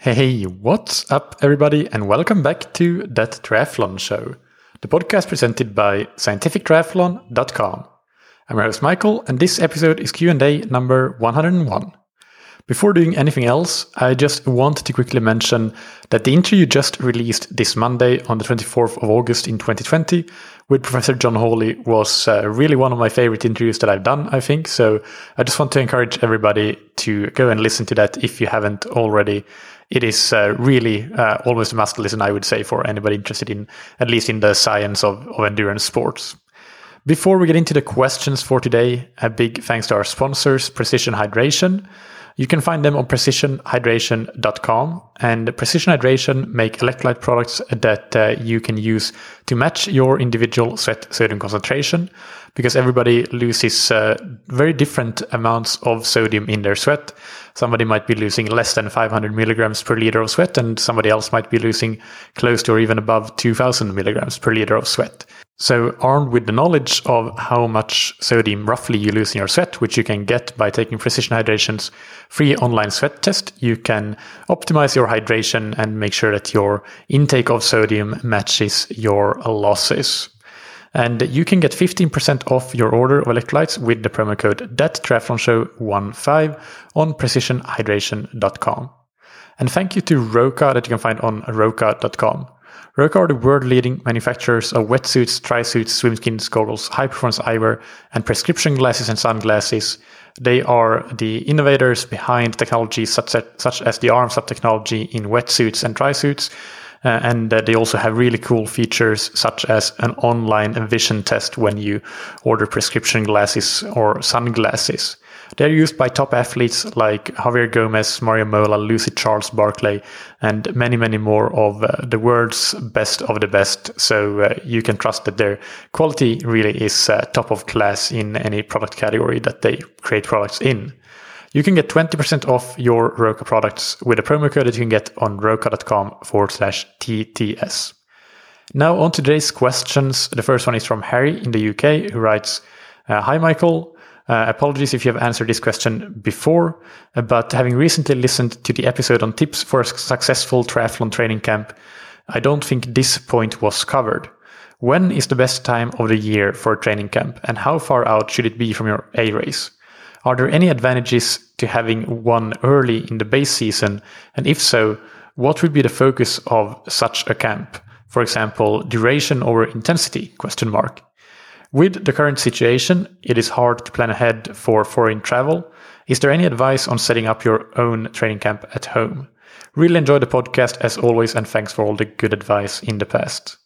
Hey, what's up, everybody, and welcome back to That Triathlon Show, the podcast presented by scientifictriathlon.com. I'm your host Mikael, and this episode is Q&A number 101. Before doing anything else, I just want to quickly mention that the interview just released this Monday on the 24th of August in 2020 with Professor John Hawley was uh, really one of my favorite interviews that I've done, I think. So I just want to encourage everybody to go and listen to that if you haven't already. It is uh, really uh, almost a must listen, I would say, for anybody interested in at least in the science of, of endurance sports. Before we get into the questions for today, a big thanks to our sponsors, Precision Hydration. You can find them on precisionhydration.com. And Precision Hydration make electrolyte products that uh, you can use to match your individual sweat sodium concentration because everybody loses uh, very different amounts of sodium in their sweat. Somebody might be losing less than 500 milligrams per liter of sweat, and somebody else might be losing close to or even above 2000 milligrams per liter of sweat. So, armed with the knowledge of how much sodium roughly you lose in your sweat, which you can get by taking Precision Hydration's free online sweat test, you can optimize your hydration and make sure that your intake of sodium matches your losses. And you can get 15% off your order of electrolytes with the promo code ThatTriathlonShow15 on precisionhydration.com. And thank you to Roka that you can find on roka.com. Roka are the world leading manufacturers of wetsuits, tri-suits, swimskins, goggles, high performance eyewear, and prescription glasses and sunglasses. They are the innovators behind technologies such as, such as the arms up technology in wetsuits and tri-suits. Uh, and uh, they also have really cool features such as an online vision test when you order prescription glasses or sunglasses. They're used by top athletes like Javier Gomez, Mario Mola, Lucy Charles Barclay, and many, many more of uh, the world's best of the best. So uh, you can trust that their quality really is uh, top of class in any product category that they create products in. You can get 20% off your Roka products with a promo code that you can get on roka.com forward slash TTS. Now on today's questions. The first one is from Harry in the UK who writes, uh, Hi Mikael, uh, apologies if you have answered this question before, uh, but having recently listened to the episode on tips for a successful triathlon training camp, I don't think this point was covered. When is the best time of the year for a training camp, and how far out should it be from your A race? Are there any advantages to having one early in the base season? And if so, what would be the focus of such a camp? For example, duration over intensity? Question mark. With the current situation, it is hard to plan ahead for foreign travel. Is there any advice on setting up your own training camp at home? Really enjoy the podcast as always, and thanks for all the good advice in the past.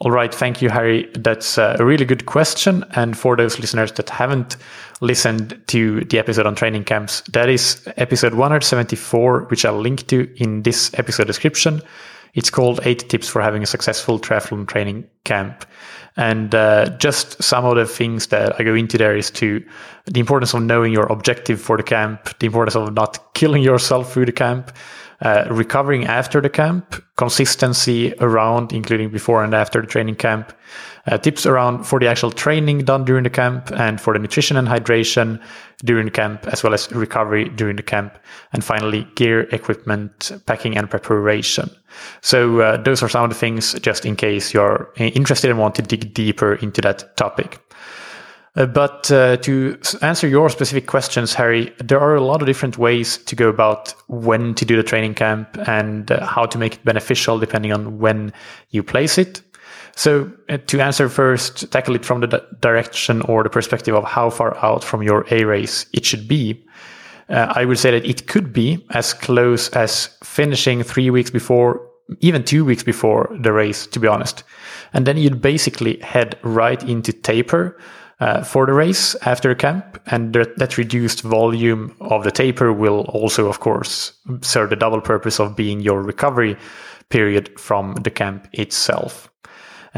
All right, thank you, Harry. That's uh, a really good question. And for those listeners that haven't listened to the episode on training camps, that is episode 174, which I'll link to in this episode description. It's called Eight Tips for Having a Successful Triathlon Training Camp. And uh, just some of the things that I go into there is to the importance of knowing your objective for the camp, the importance of not killing yourself through the camp, uh, recovering after the camp, consistency around, including before and after the training camp, uh, tips around for the actual training done during the camp and for the nutrition and hydration during the camp, as well as recovery during the camp. And finally, gear, equipment, packing and preparation. So uh, those are some of the things just in case you're interested and want to dig deeper into that topic. Uh, but uh, to answer your specific questions, Harry, there are a lot of different ways to go about when to do the training camp and uh, how to make it beneficial depending on when you place it. So, uh, to answer first, tackle it from the direction or the perspective of how far out from your A race it should be. Uh, I would say that it could be as close as finishing three weeks before, even two weeks before the race, to be honest. And then you'd basically head right into taper uh, for the race after camp, and that, that, reduced volume of the taper will also, of course, serve the double purpose of being your recovery period from the camp itself.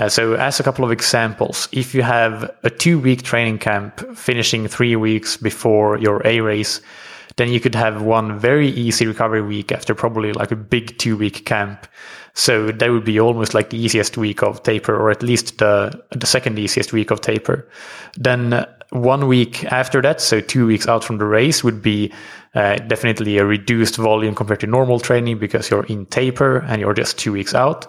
Uh, so, as a couple of examples, if you have a two week training camp finishing three weeks before your A race, then you could have one very easy recovery week after probably like a big two week camp. So that would be almost like the easiest week of taper, or at least the the second easiest week of taper. Then one week after that, so two weeks out from the race, would be Uh, definitely a reduced volume compared to normal training because you're in taper and you're just two weeks out.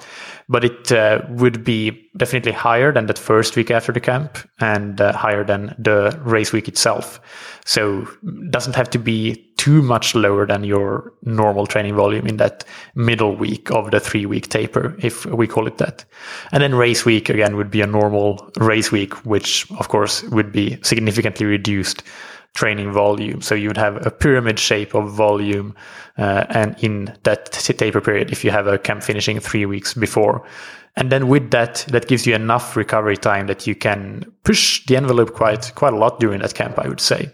But it uh, would be definitely higher than that first week after the camp and uh, higher than the race week itself. So doesn't have to be too much lower than your normal training volume in that middle week of the three week taper, if we call it that. And then race week again would be a normal race week, which of course would be significantly reduced training volume. So you would have a pyramid shape of volume, uh, and in that taper period, if you have a camp finishing three weeks before. And then with that, that gives you enough recovery time that you can push the envelope quite, quite a lot during that camp, I would say,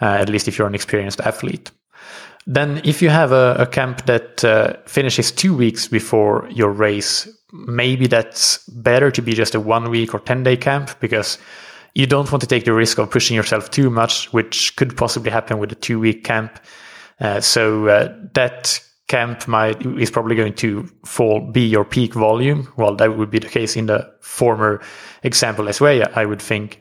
uh, at least if you're an experienced athlete. Then if you have a, a camp that uh, finishes two weeks before your race, maybe that's better to be just a one week or 10 day camp because you don't want to take the risk of pushing yourself too much, which could possibly happen with a two week camp. Uh, so uh, that camp might is probably going to fall be your peak volume. Well, that would be the case in the former example as well, I would think.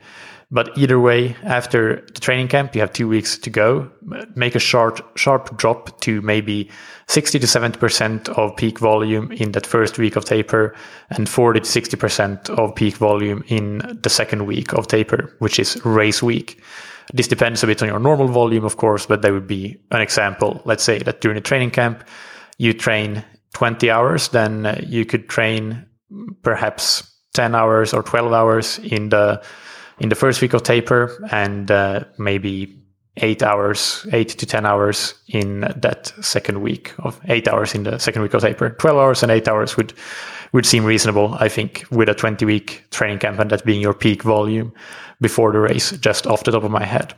But either way, after the training camp, you have two weeks to go. Make a sharp, sharp drop to maybe 60 to 70% of peak volume in that first week of taper and 40 to 60% of peak volume in the second week of taper, which is race week. This depends a bit on your normal volume, of course, but that would be an example. Let's say that during the training camp, you train 20 hours, then you could train perhaps 10 hours or 12 hours in the in the first week of taper and uh, maybe eight hours, eight to 10 hours in that second week of eight hours in the second week of taper. 12 hours and eight hours would, would seem reasonable, I think, with a 20 week training camp and that being your peak volume before the race, just off the top of my head.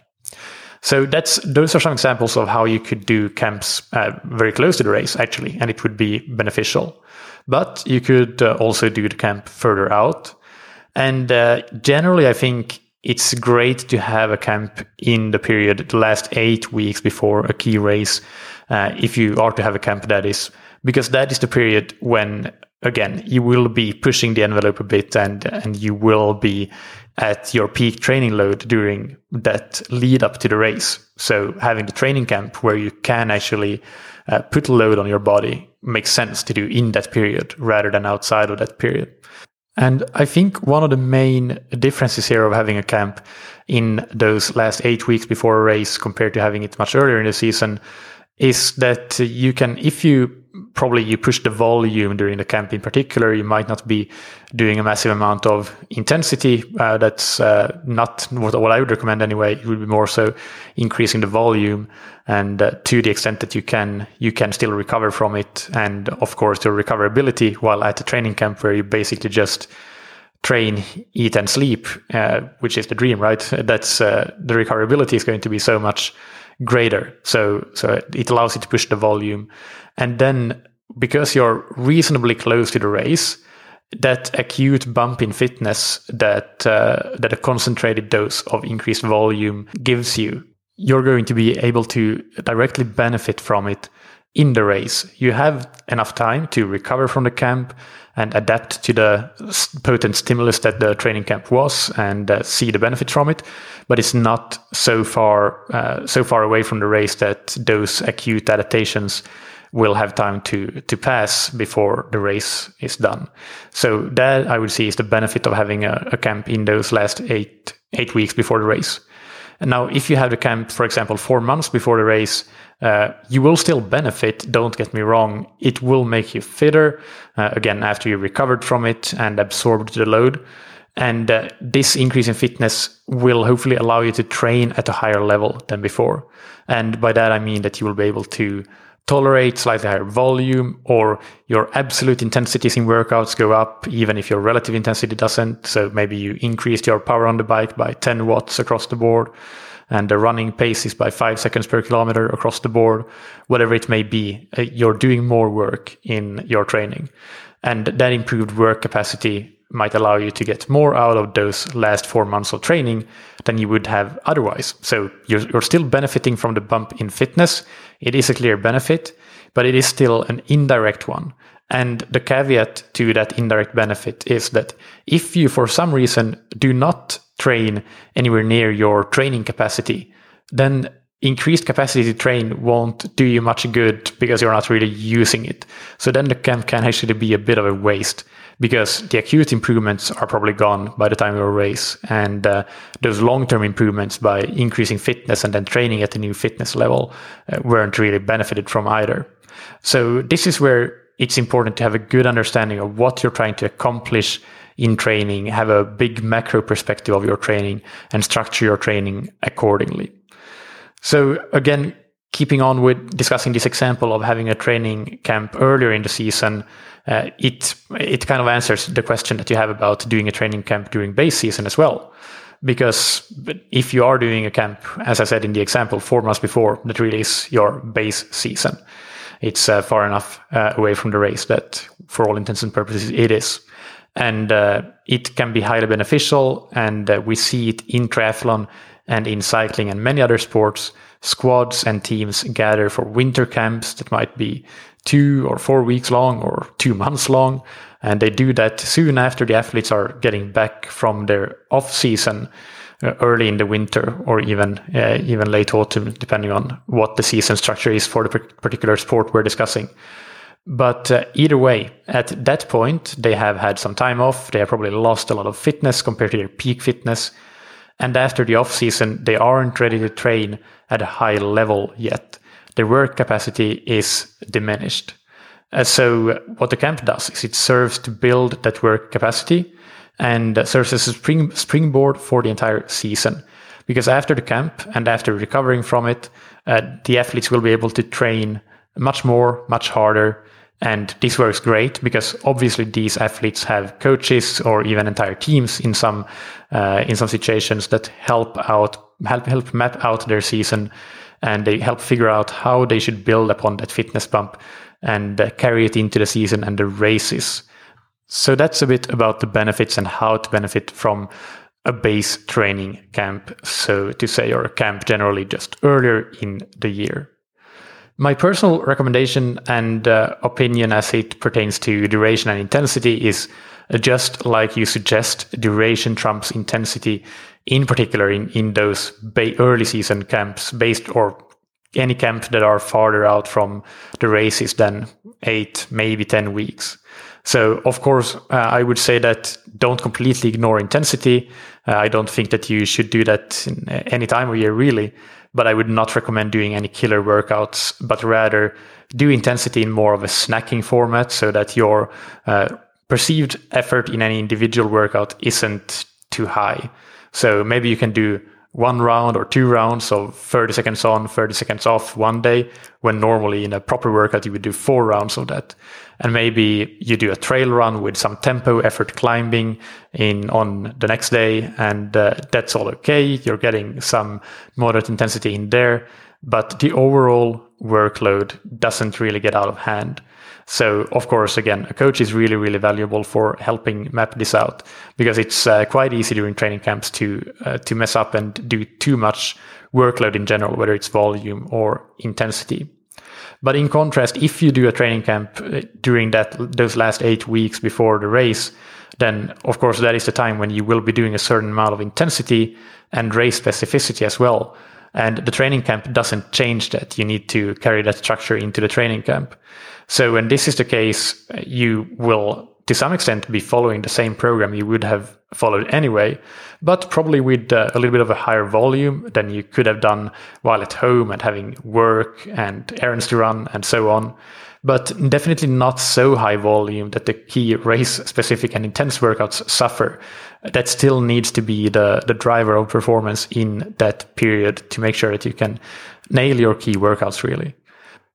So that's those are some examples of how you could do camps uh, very close to the race, actually, and it would be beneficial. But you could uh, also do the camp further out and uh, generally, I think it's great to have a camp in the period, the last eight weeks before a key race, uh, if you are to have a camp that is, because that is the period when, again, you will be pushing the envelope a bit and, and you will be at your peak training load during that lead up to the race. So having the training camp where you can actually uh, put load on your body makes sense to do in that period rather than outside of that period. And I think one of the main differences here of having a camp in those last eight weeks before a race compared to having it much earlier in the season is that you can, if you probably you push the volume during the camp in particular, you might not be doing a massive amount of intensity. Uh, that's uh, not what, what, I would recommend anyway. It would be more so increasing the volume and uh, to the extent that you can, you can still recover from it. And of course, your recoverability while at the training camp where you basically just train, eat and sleep, uh, which is the dream, right? That's uh, the recoverability is going to be so much greater. So, so it allows you to push the volume. And then because you're reasonably close to the race, that acute bump in fitness that uh, that a concentrated dose of increased volume gives you, you're going to be able to directly benefit from it in the race. You have enough time to recover from the camp and adapt to the potent stimulus that the training camp was and uh, see the benefit from it. But it's not so far uh, so far away from the race that those acute adaptations will have time to to pass before the race is done. So that I would see is the benefit of having a, a camp in those last eight eight weeks before the race. And now, if you have the camp, for example, four months before the race, uh, you will still benefit. Don't get me wrong. It will make you fitter, uh, again, after you recovered from it and absorbed the load. And uh, this increase in fitness will hopefully allow you to train at a higher level than before. And by that, I mean that you will be able to tolerate slightly higher volume or your absolute intensities in workouts go up even if your relative intensity doesn't. So maybe you increased your power on the bike by 10 watts across the board and the running pace is by five seconds per kilometer across the board, whatever it may be, uh, you're doing more work in your training. And that improved work capacity might allow you to get more out of those last four months of training than you would have otherwise. So you're, you're still benefiting from the bump in fitness. It is a clear benefit, but it is still an indirect one. And the caveat to that indirect benefit is that if you, for some reason, do not train anywhere near your training capacity, then increased capacity to train won't do you much good because you're not really using it. So then the camp can actually be a bit of a waste because the acute improvements are probably gone by the time of a race. And uh, those long term improvements by increasing fitness and then training at a new fitness level uh, weren't really benefited from either. So this is where it's important to have a good understanding of what you're trying to accomplish in training, have a big macro perspective of your training and structure your training accordingly. So again, keeping on with discussing this example of having a training camp earlier in the season, uh, it it kind of answers the question that you have about doing a training camp during base season as well. Because if you are doing a camp, as I said in the example, four months before, that really is your base season. It's uh, far enough uh, away from the race that, for all intents and purposes, it is. And uh, it can be highly beneficial. And uh, we see it in triathlon and in cycling and many other sports. Squads and teams gather for winter camps that might be two or four weeks long or two months long. And they do that soon after the athletes are getting back from their off season uh, early in the winter or even uh, even late autumn, depending on what the season structure is for the particular sport we're discussing. But uh, either way, at that point, they have had some time off. They have probably lost a lot of fitness compared to their peak fitness. And after the off season, they aren't ready to train at a high level yet their work capacity is diminished. Uh, so what the camp does is it serves to build that work capacity and serves as a spring, springboard for the entire season. Because after the camp and after recovering from it, uh, the athletes will be able to train much more, much harder. And this works great because obviously these athletes have coaches or even entire teams in some uh, in some situations that help out help help map out their season and they help figure out how they should build upon that fitness bump and uh, carry it into the season and the races. So that's a bit about the benefits and how to benefit from a base training camp, so to say, or a camp generally just earlier in the year. My personal recommendation and uh, opinion as it pertains to duration and intensity is uh, just like you suggest, duration trumps intensity in particular in, in those ba- early season camps based or any camp that are farther out from the races than eight, maybe 10 weeks. So, of course, uh, I would say that don't completely ignore intensity. Uh, I don't think that you should do that in any time of year, really. But I would not recommend doing any killer workouts, but rather do intensity in more of a snacking format so that your uh, perceived effort in any individual workout isn't too high. So maybe you can do one round or two rounds of 30 seconds on, 30 seconds off one day, when normally in a proper workout you would do four rounds of that. And maybe you do a trail run with some tempo effort climbing in on the next day, and uh, that's all okay. You're getting some moderate intensity in there, but the overall workload doesn't really get out of hand. So, of course, again, a coach is really, really valuable for helping map this out because it's uh, quite easy during training camps to uh, to mess up and do too much workload in general, whether it's volume or intensity. But in contrast, if you do a training camp uh, during that those last eight weeks before the race, then of course that is the time when you will be doing a certain amount of intensity and race specificity as well. And the training camp doesn't change that. You need to carry that structure into the training camp. So when this is the case, you will to some extent be following the same program you would have followed anyway, but probably with uh, a little bit of a higher volume than you could have done while at home and having work and errands to run and so on. But definitely not so high volume that the key race specific and intense workouts suffer. That still needs to be the, the driver of performance in that period to make sure that you can nail your key workouts really.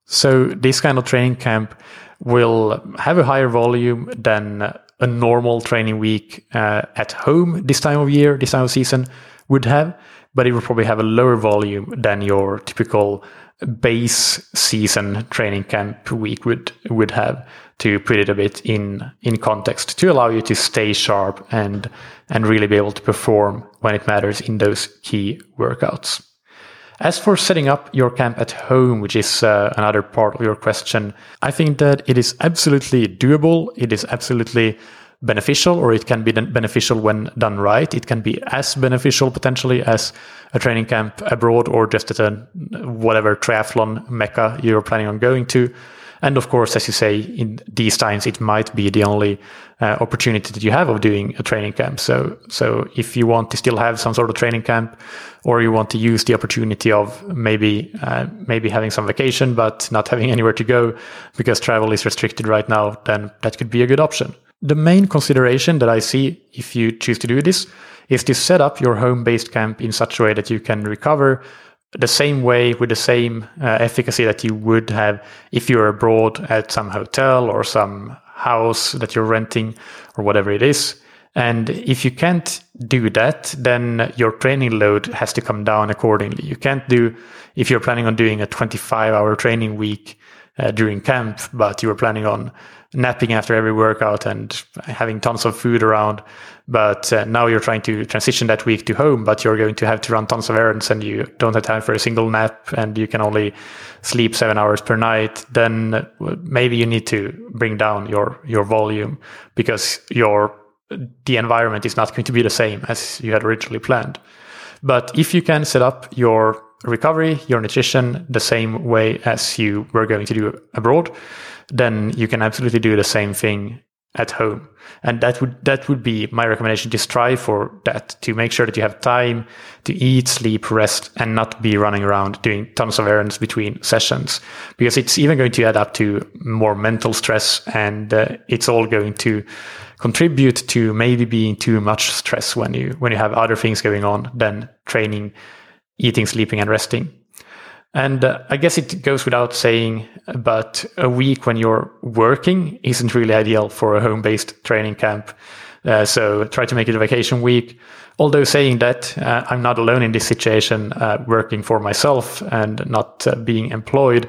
So this kind of training camp will have a higher volume than a normal training week uh, at home this time of year, this time of season would have, but it will probably have a lower volume than your typical base season training camp week would would have to put it a bit in in context to allow you to stay sharp and and really be able to perform when it matters in those key workouts. As for setting up your camp at home, which is uh, another part of your question, I think that it is absolutely doable. It is absolutely beneficial or it can be beneficial when done right. It can be as beneficial potentially as a training camp abroad or just at a whatever triathlon mecca you're planning on going to. And of course, as you say, in these times, it might be the only uh, opportunity that you have of doing a training camp. So, so if you want to still have some sort of training camp, or you want to use the opportunity of maybe uh, maybe having some vacation but not having anywhere to go because travel is restricted right now, then that could be a good option. The main consideration that I see if you choose to do this is to set up your home-based camp in such a way that you can recover the same way with the same uh, efficacy that you would have if you're abroad at some hotel or some house that you're renting or whatever it is. And if you can't do that, then your training load has to come down accordingly. You can't do, if you're planning on doing a 25 hour training week uh, during camp, but you were planning on napping after every workout and having tons of food around. But uh, now you're trying to transition that week to home, but you're going to have to run tons of errands and you don't have time for a single nap and you can only sleep seven hours per night. Then maybe you need to bring down your, your volume because your, the environment is not going to be the same as you had originally planned. But if you can set up your recovery, your nutrition the same way as you were going to do abroad, then you can absolutely do the same thing at home. And that would that would be my recommendation to strive for that to make sure that you have time to eat, sleep, rest, and not be running around doing tons of errands between sessions because it's even going to add up to more mental stress and uh, it's all going to contribute to maybe being too much stress when you when you have other things going on than training, eating, sleeping, and resting. And uh, I guess it goes without saying, but a week when you're working isn't really ideal for a home based training camp. Uh, so try to make it a vacation week. Although saying that, uh, I'm not alone in this situation, uh, working for myself and not uh, being employed.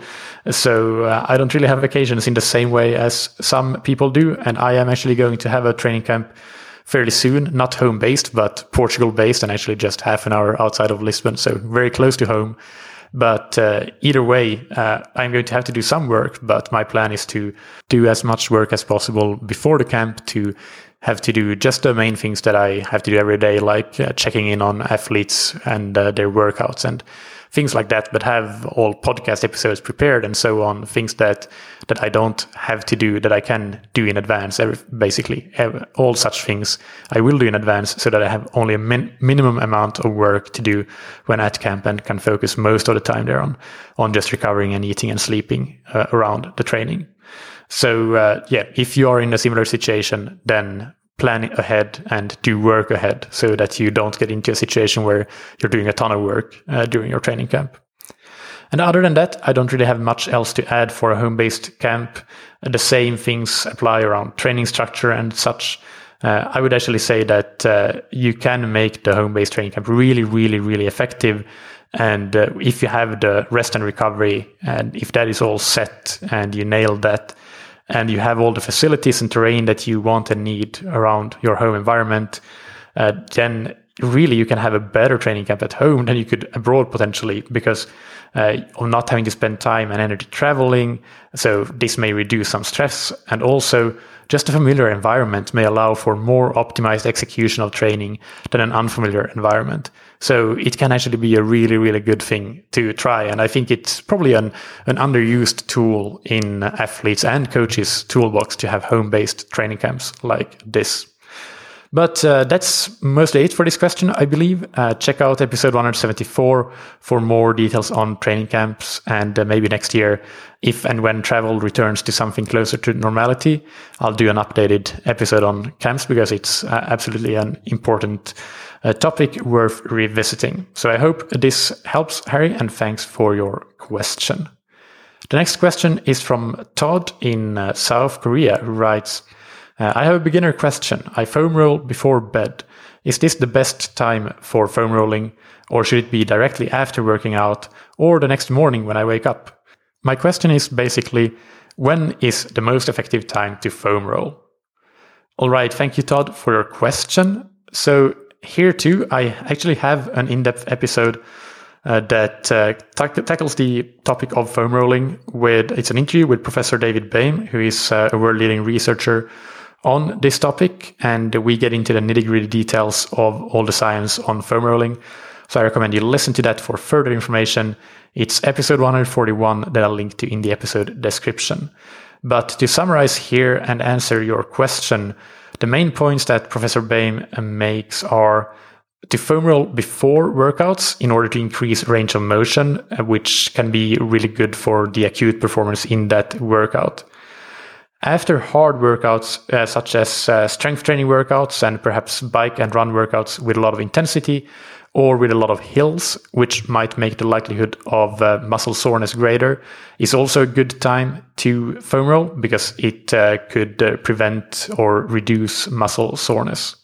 So uh, I don't really have vacations in the same way as some people do. And I am actually going to have a training camp fairly soon, not home based, but Portugal based and actually just half an hour outside of Lisbon. So very close to home. But uh, either way, uh, I'm going to have to do some work. But my plan is to do as much work as possible before the camp to have to do just the main things that I have to do every day, like uh, checking in on athletes and uh, their workouts and things like that, but have all podcast episodes prepared and so on, things that, that I don't have to do, that I can do in advance. Every, basically, all such things I will do in advance so that I have only a min- minimum amount of work to do when at camp and can focus most of the time there on, on just recovering and eating and sleeping uh, around the training. So, uh, yeah, if you are in a similar situation, then plan ahead and do work ahead so that you don't get into a situation where you're doing a ton of work uh, during your training camp. And other than that, I don't really have much else to add for a home based camp. The same things apply around training structure and such. Uh, I would actually say that uh, you can make the home based training camp really, really, really effective. And uh, if you have the rest and recovery, and if that is all set and you nail that, and you have all the facilities and terrain that you want and need around your home environment, uh, then really you can have a better training camp at home than you could abroad potentially because uh, of not having to spend time and energy traveling. So this may reduce some stress and also just a familiar environment may allow for more optimized execution of training than an unfamiliar environment. So it can actually be a really, really good thing to try. And I think it's probably an, an underused tool in athletes and coaches toolbox to have home based training camps like this. But uh, that's mostly it for this question, I believe. Uh, check out episode 174 for more details on training camps. And uh, maybe next year, if and when travel returns to something closer to normality, I'll do an updated episode on camps because it's uh, absolutely an important uh, topic worth revisiting. So I hope this helps, Harry, and thanks for your question. The next question is from Todd in uh, South Korea, who writes, uh, I have a beginner question. I foam roll before bed. Is this the best time for foam rolling, or should it be directly after working out, or the next morning when I wake up? My question is basically when is the most effective time to foam roll? All right, thank you, Todd, for your question. So, here too, I actually have an in depth episode uh, that uh, t- tackles the topic of foam rolling with it's an interview with professor david Behm who is uh, a world leading researcher on this topic, and we get into the nitty gritty details of all the science on foam rolling. So I recommend you listen to that for further information. It's episode 141 that I'll link to in the episode description. But to summarize here and answer your question, the main points that Professor Behm makes are to foam roll before workouts in order to increase range of motion, uh, which can be really good for the acute performance in that workout. After hard workouts, uh, such as uh, strength training workouts and perhaps bike and run workouts with a lot of intensity or with a lot of hills, which might make the likelihood of uh, muscle soreness greater, is also a good time to foam roll because it uh, could uh, prevent or reduce muscle soreness.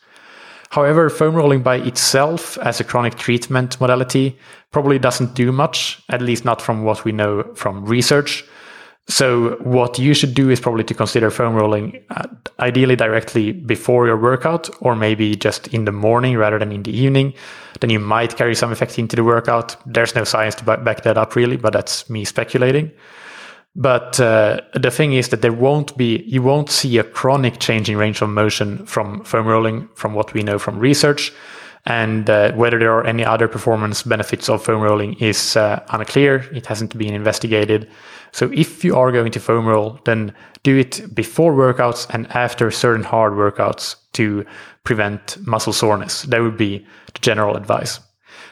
However, foam rolling by itself as a chronic treatment modality probably doesn't do much, at least not from what we know from research. So what you should do is probably to consider foam rolling uh, ideally directly before your workout or maybe just in the morning rather than in the evening. Then you might carry some effect into the workout. There's no science to back that up really, but that's me speculating. But uh, the thing is that there won't be, you won't see a chronic change in range of motion from foam rolling from what we know from research. And uh, whether there are any other performance benefits of foam rolling is uh, unclear. It hasn't been investigated. So if you are going to foam roll, then do it before workouts and after certain hard workouts to prevent muscle soreness. That would be the general advice.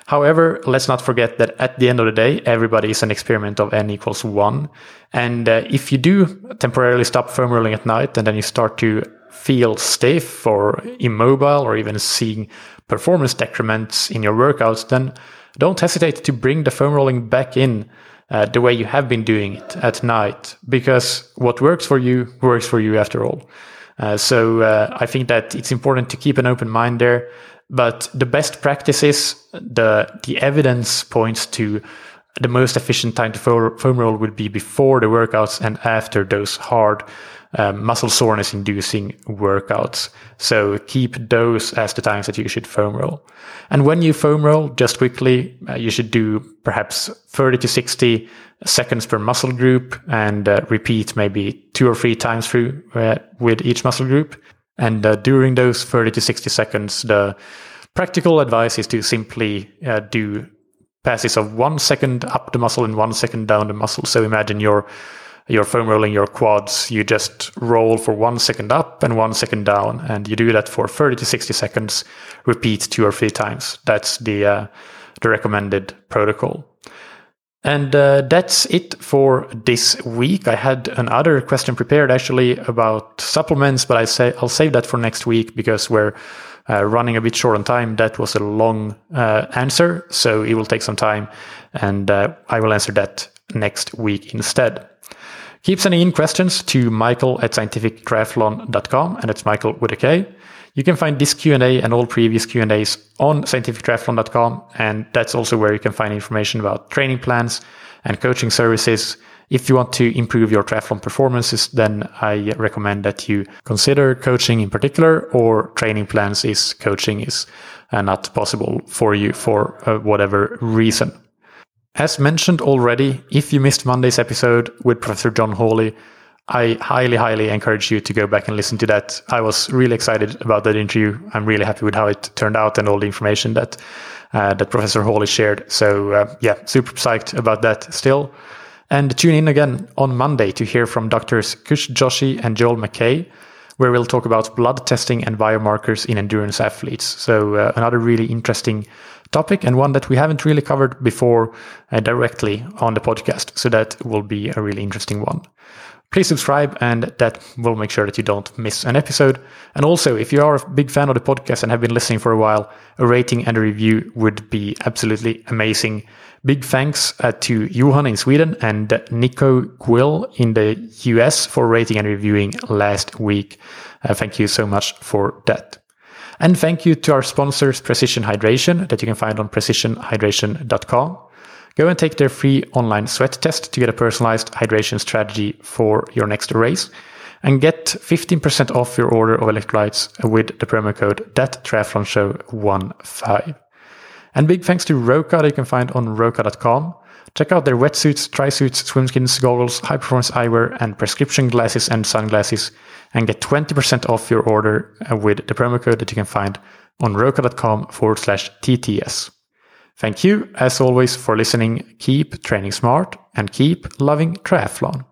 However, let's not forget that at the end of the day, everybody is an experiment of n equals one. And uh, if you do temporarily stop foam rolling at night and then you start to feel stiff or immobile or even seeing performance decrements in your workouts, then don't hesitate to bring the foam rolling back in uh, the way you have been doing it at night, because what works for you works for you after all. Uh, so uh, I think that it's important to keep an open mind there. But the best practices, the the evidence points to the most efficient time to foam roll would be before the workouts and after those hard um, muscle soreness inducing workouts. So keep those as the times that you should foam roll. And when you foam roll, just quickly, uh, you should do perhaps 30 to 60 seconds per muscle group and uh, repeat maybe two or three times through uh, with each muscle group. And uh, during those 30 to 60 seconds, the practical advice is to simply uh, do passes of one second up the muscle and one second down the muscle. So imagine you're you're foam rolling your quads, you just roll for one second up and one second down, and you do that for 30 to 60 seconds. Repeat two or three times. That's the uh, the recommended protocol. And uh, that's it for this week. I had another question prepared actually about supplements, but I say I'll save that for next week because we're uh, running a bit short on time. That was a long uh, answer, so it will take some time, and uh, I will answer that next week instead. Keep sending in questions to mikael at scientifictriathlon.com, and it's Mikael with a K. You can find this Q&A and all previous Q&As on scientifictriathlon.com, and that's also where you can find information about training plans and coaching services. If you want to improve your triathlon performances, then I recommend that you consider coaching in particular, or training plans is coaching is uh, not possible for you for uh, whatever reason. As mentioned already, if you missed Monday's episode with Professor John Hawley, I highly, highly encourage you to go back and listen to that. I was really excited about that interview. I'm really happy with how it turned out and all the information that uh, that Professor Hawley shared. So uh, yeah, super psyched about that still. And tune in again on Monday to hear from doctors Kush Joshi and Joel McKay, where we'll talk about blood testing and biomarkers in endurance athletes. So uh, another really interesting topic and one that we haven't really covered before uh, directly on the podcast. So that will be a really interesting one. Please subscribe, and that will make sure that you don't miss an episode. And also, if you are a big fan of the podcast and have been listening for a while, a rating and a review would be absolutely amazing. Big thanks uh, to Johan in Sweden and Nico Quill in the US for rating and reviewing last week. Uh, thank you so much for that. And thank you to our sponsors, Precision Hydration, that you can find on precisionhydration.com. Go and take their free online sweat test to get a personalized hydration strategy for your next race. And get 15% off your order of electrolytes with the promo code that triathlon show 15. And big thanks to Roka that you can find on roka.com. Check out their wetsuits, tri-suits, swimskins, goggles, high-performance eyewear, and prescription glasses and sunglasses, and get 20% off your order uh, with the promo code that you can find on roka.com forward slash TTS. Thank you, as always, for listening. Keep training smart and keep loving triathlon.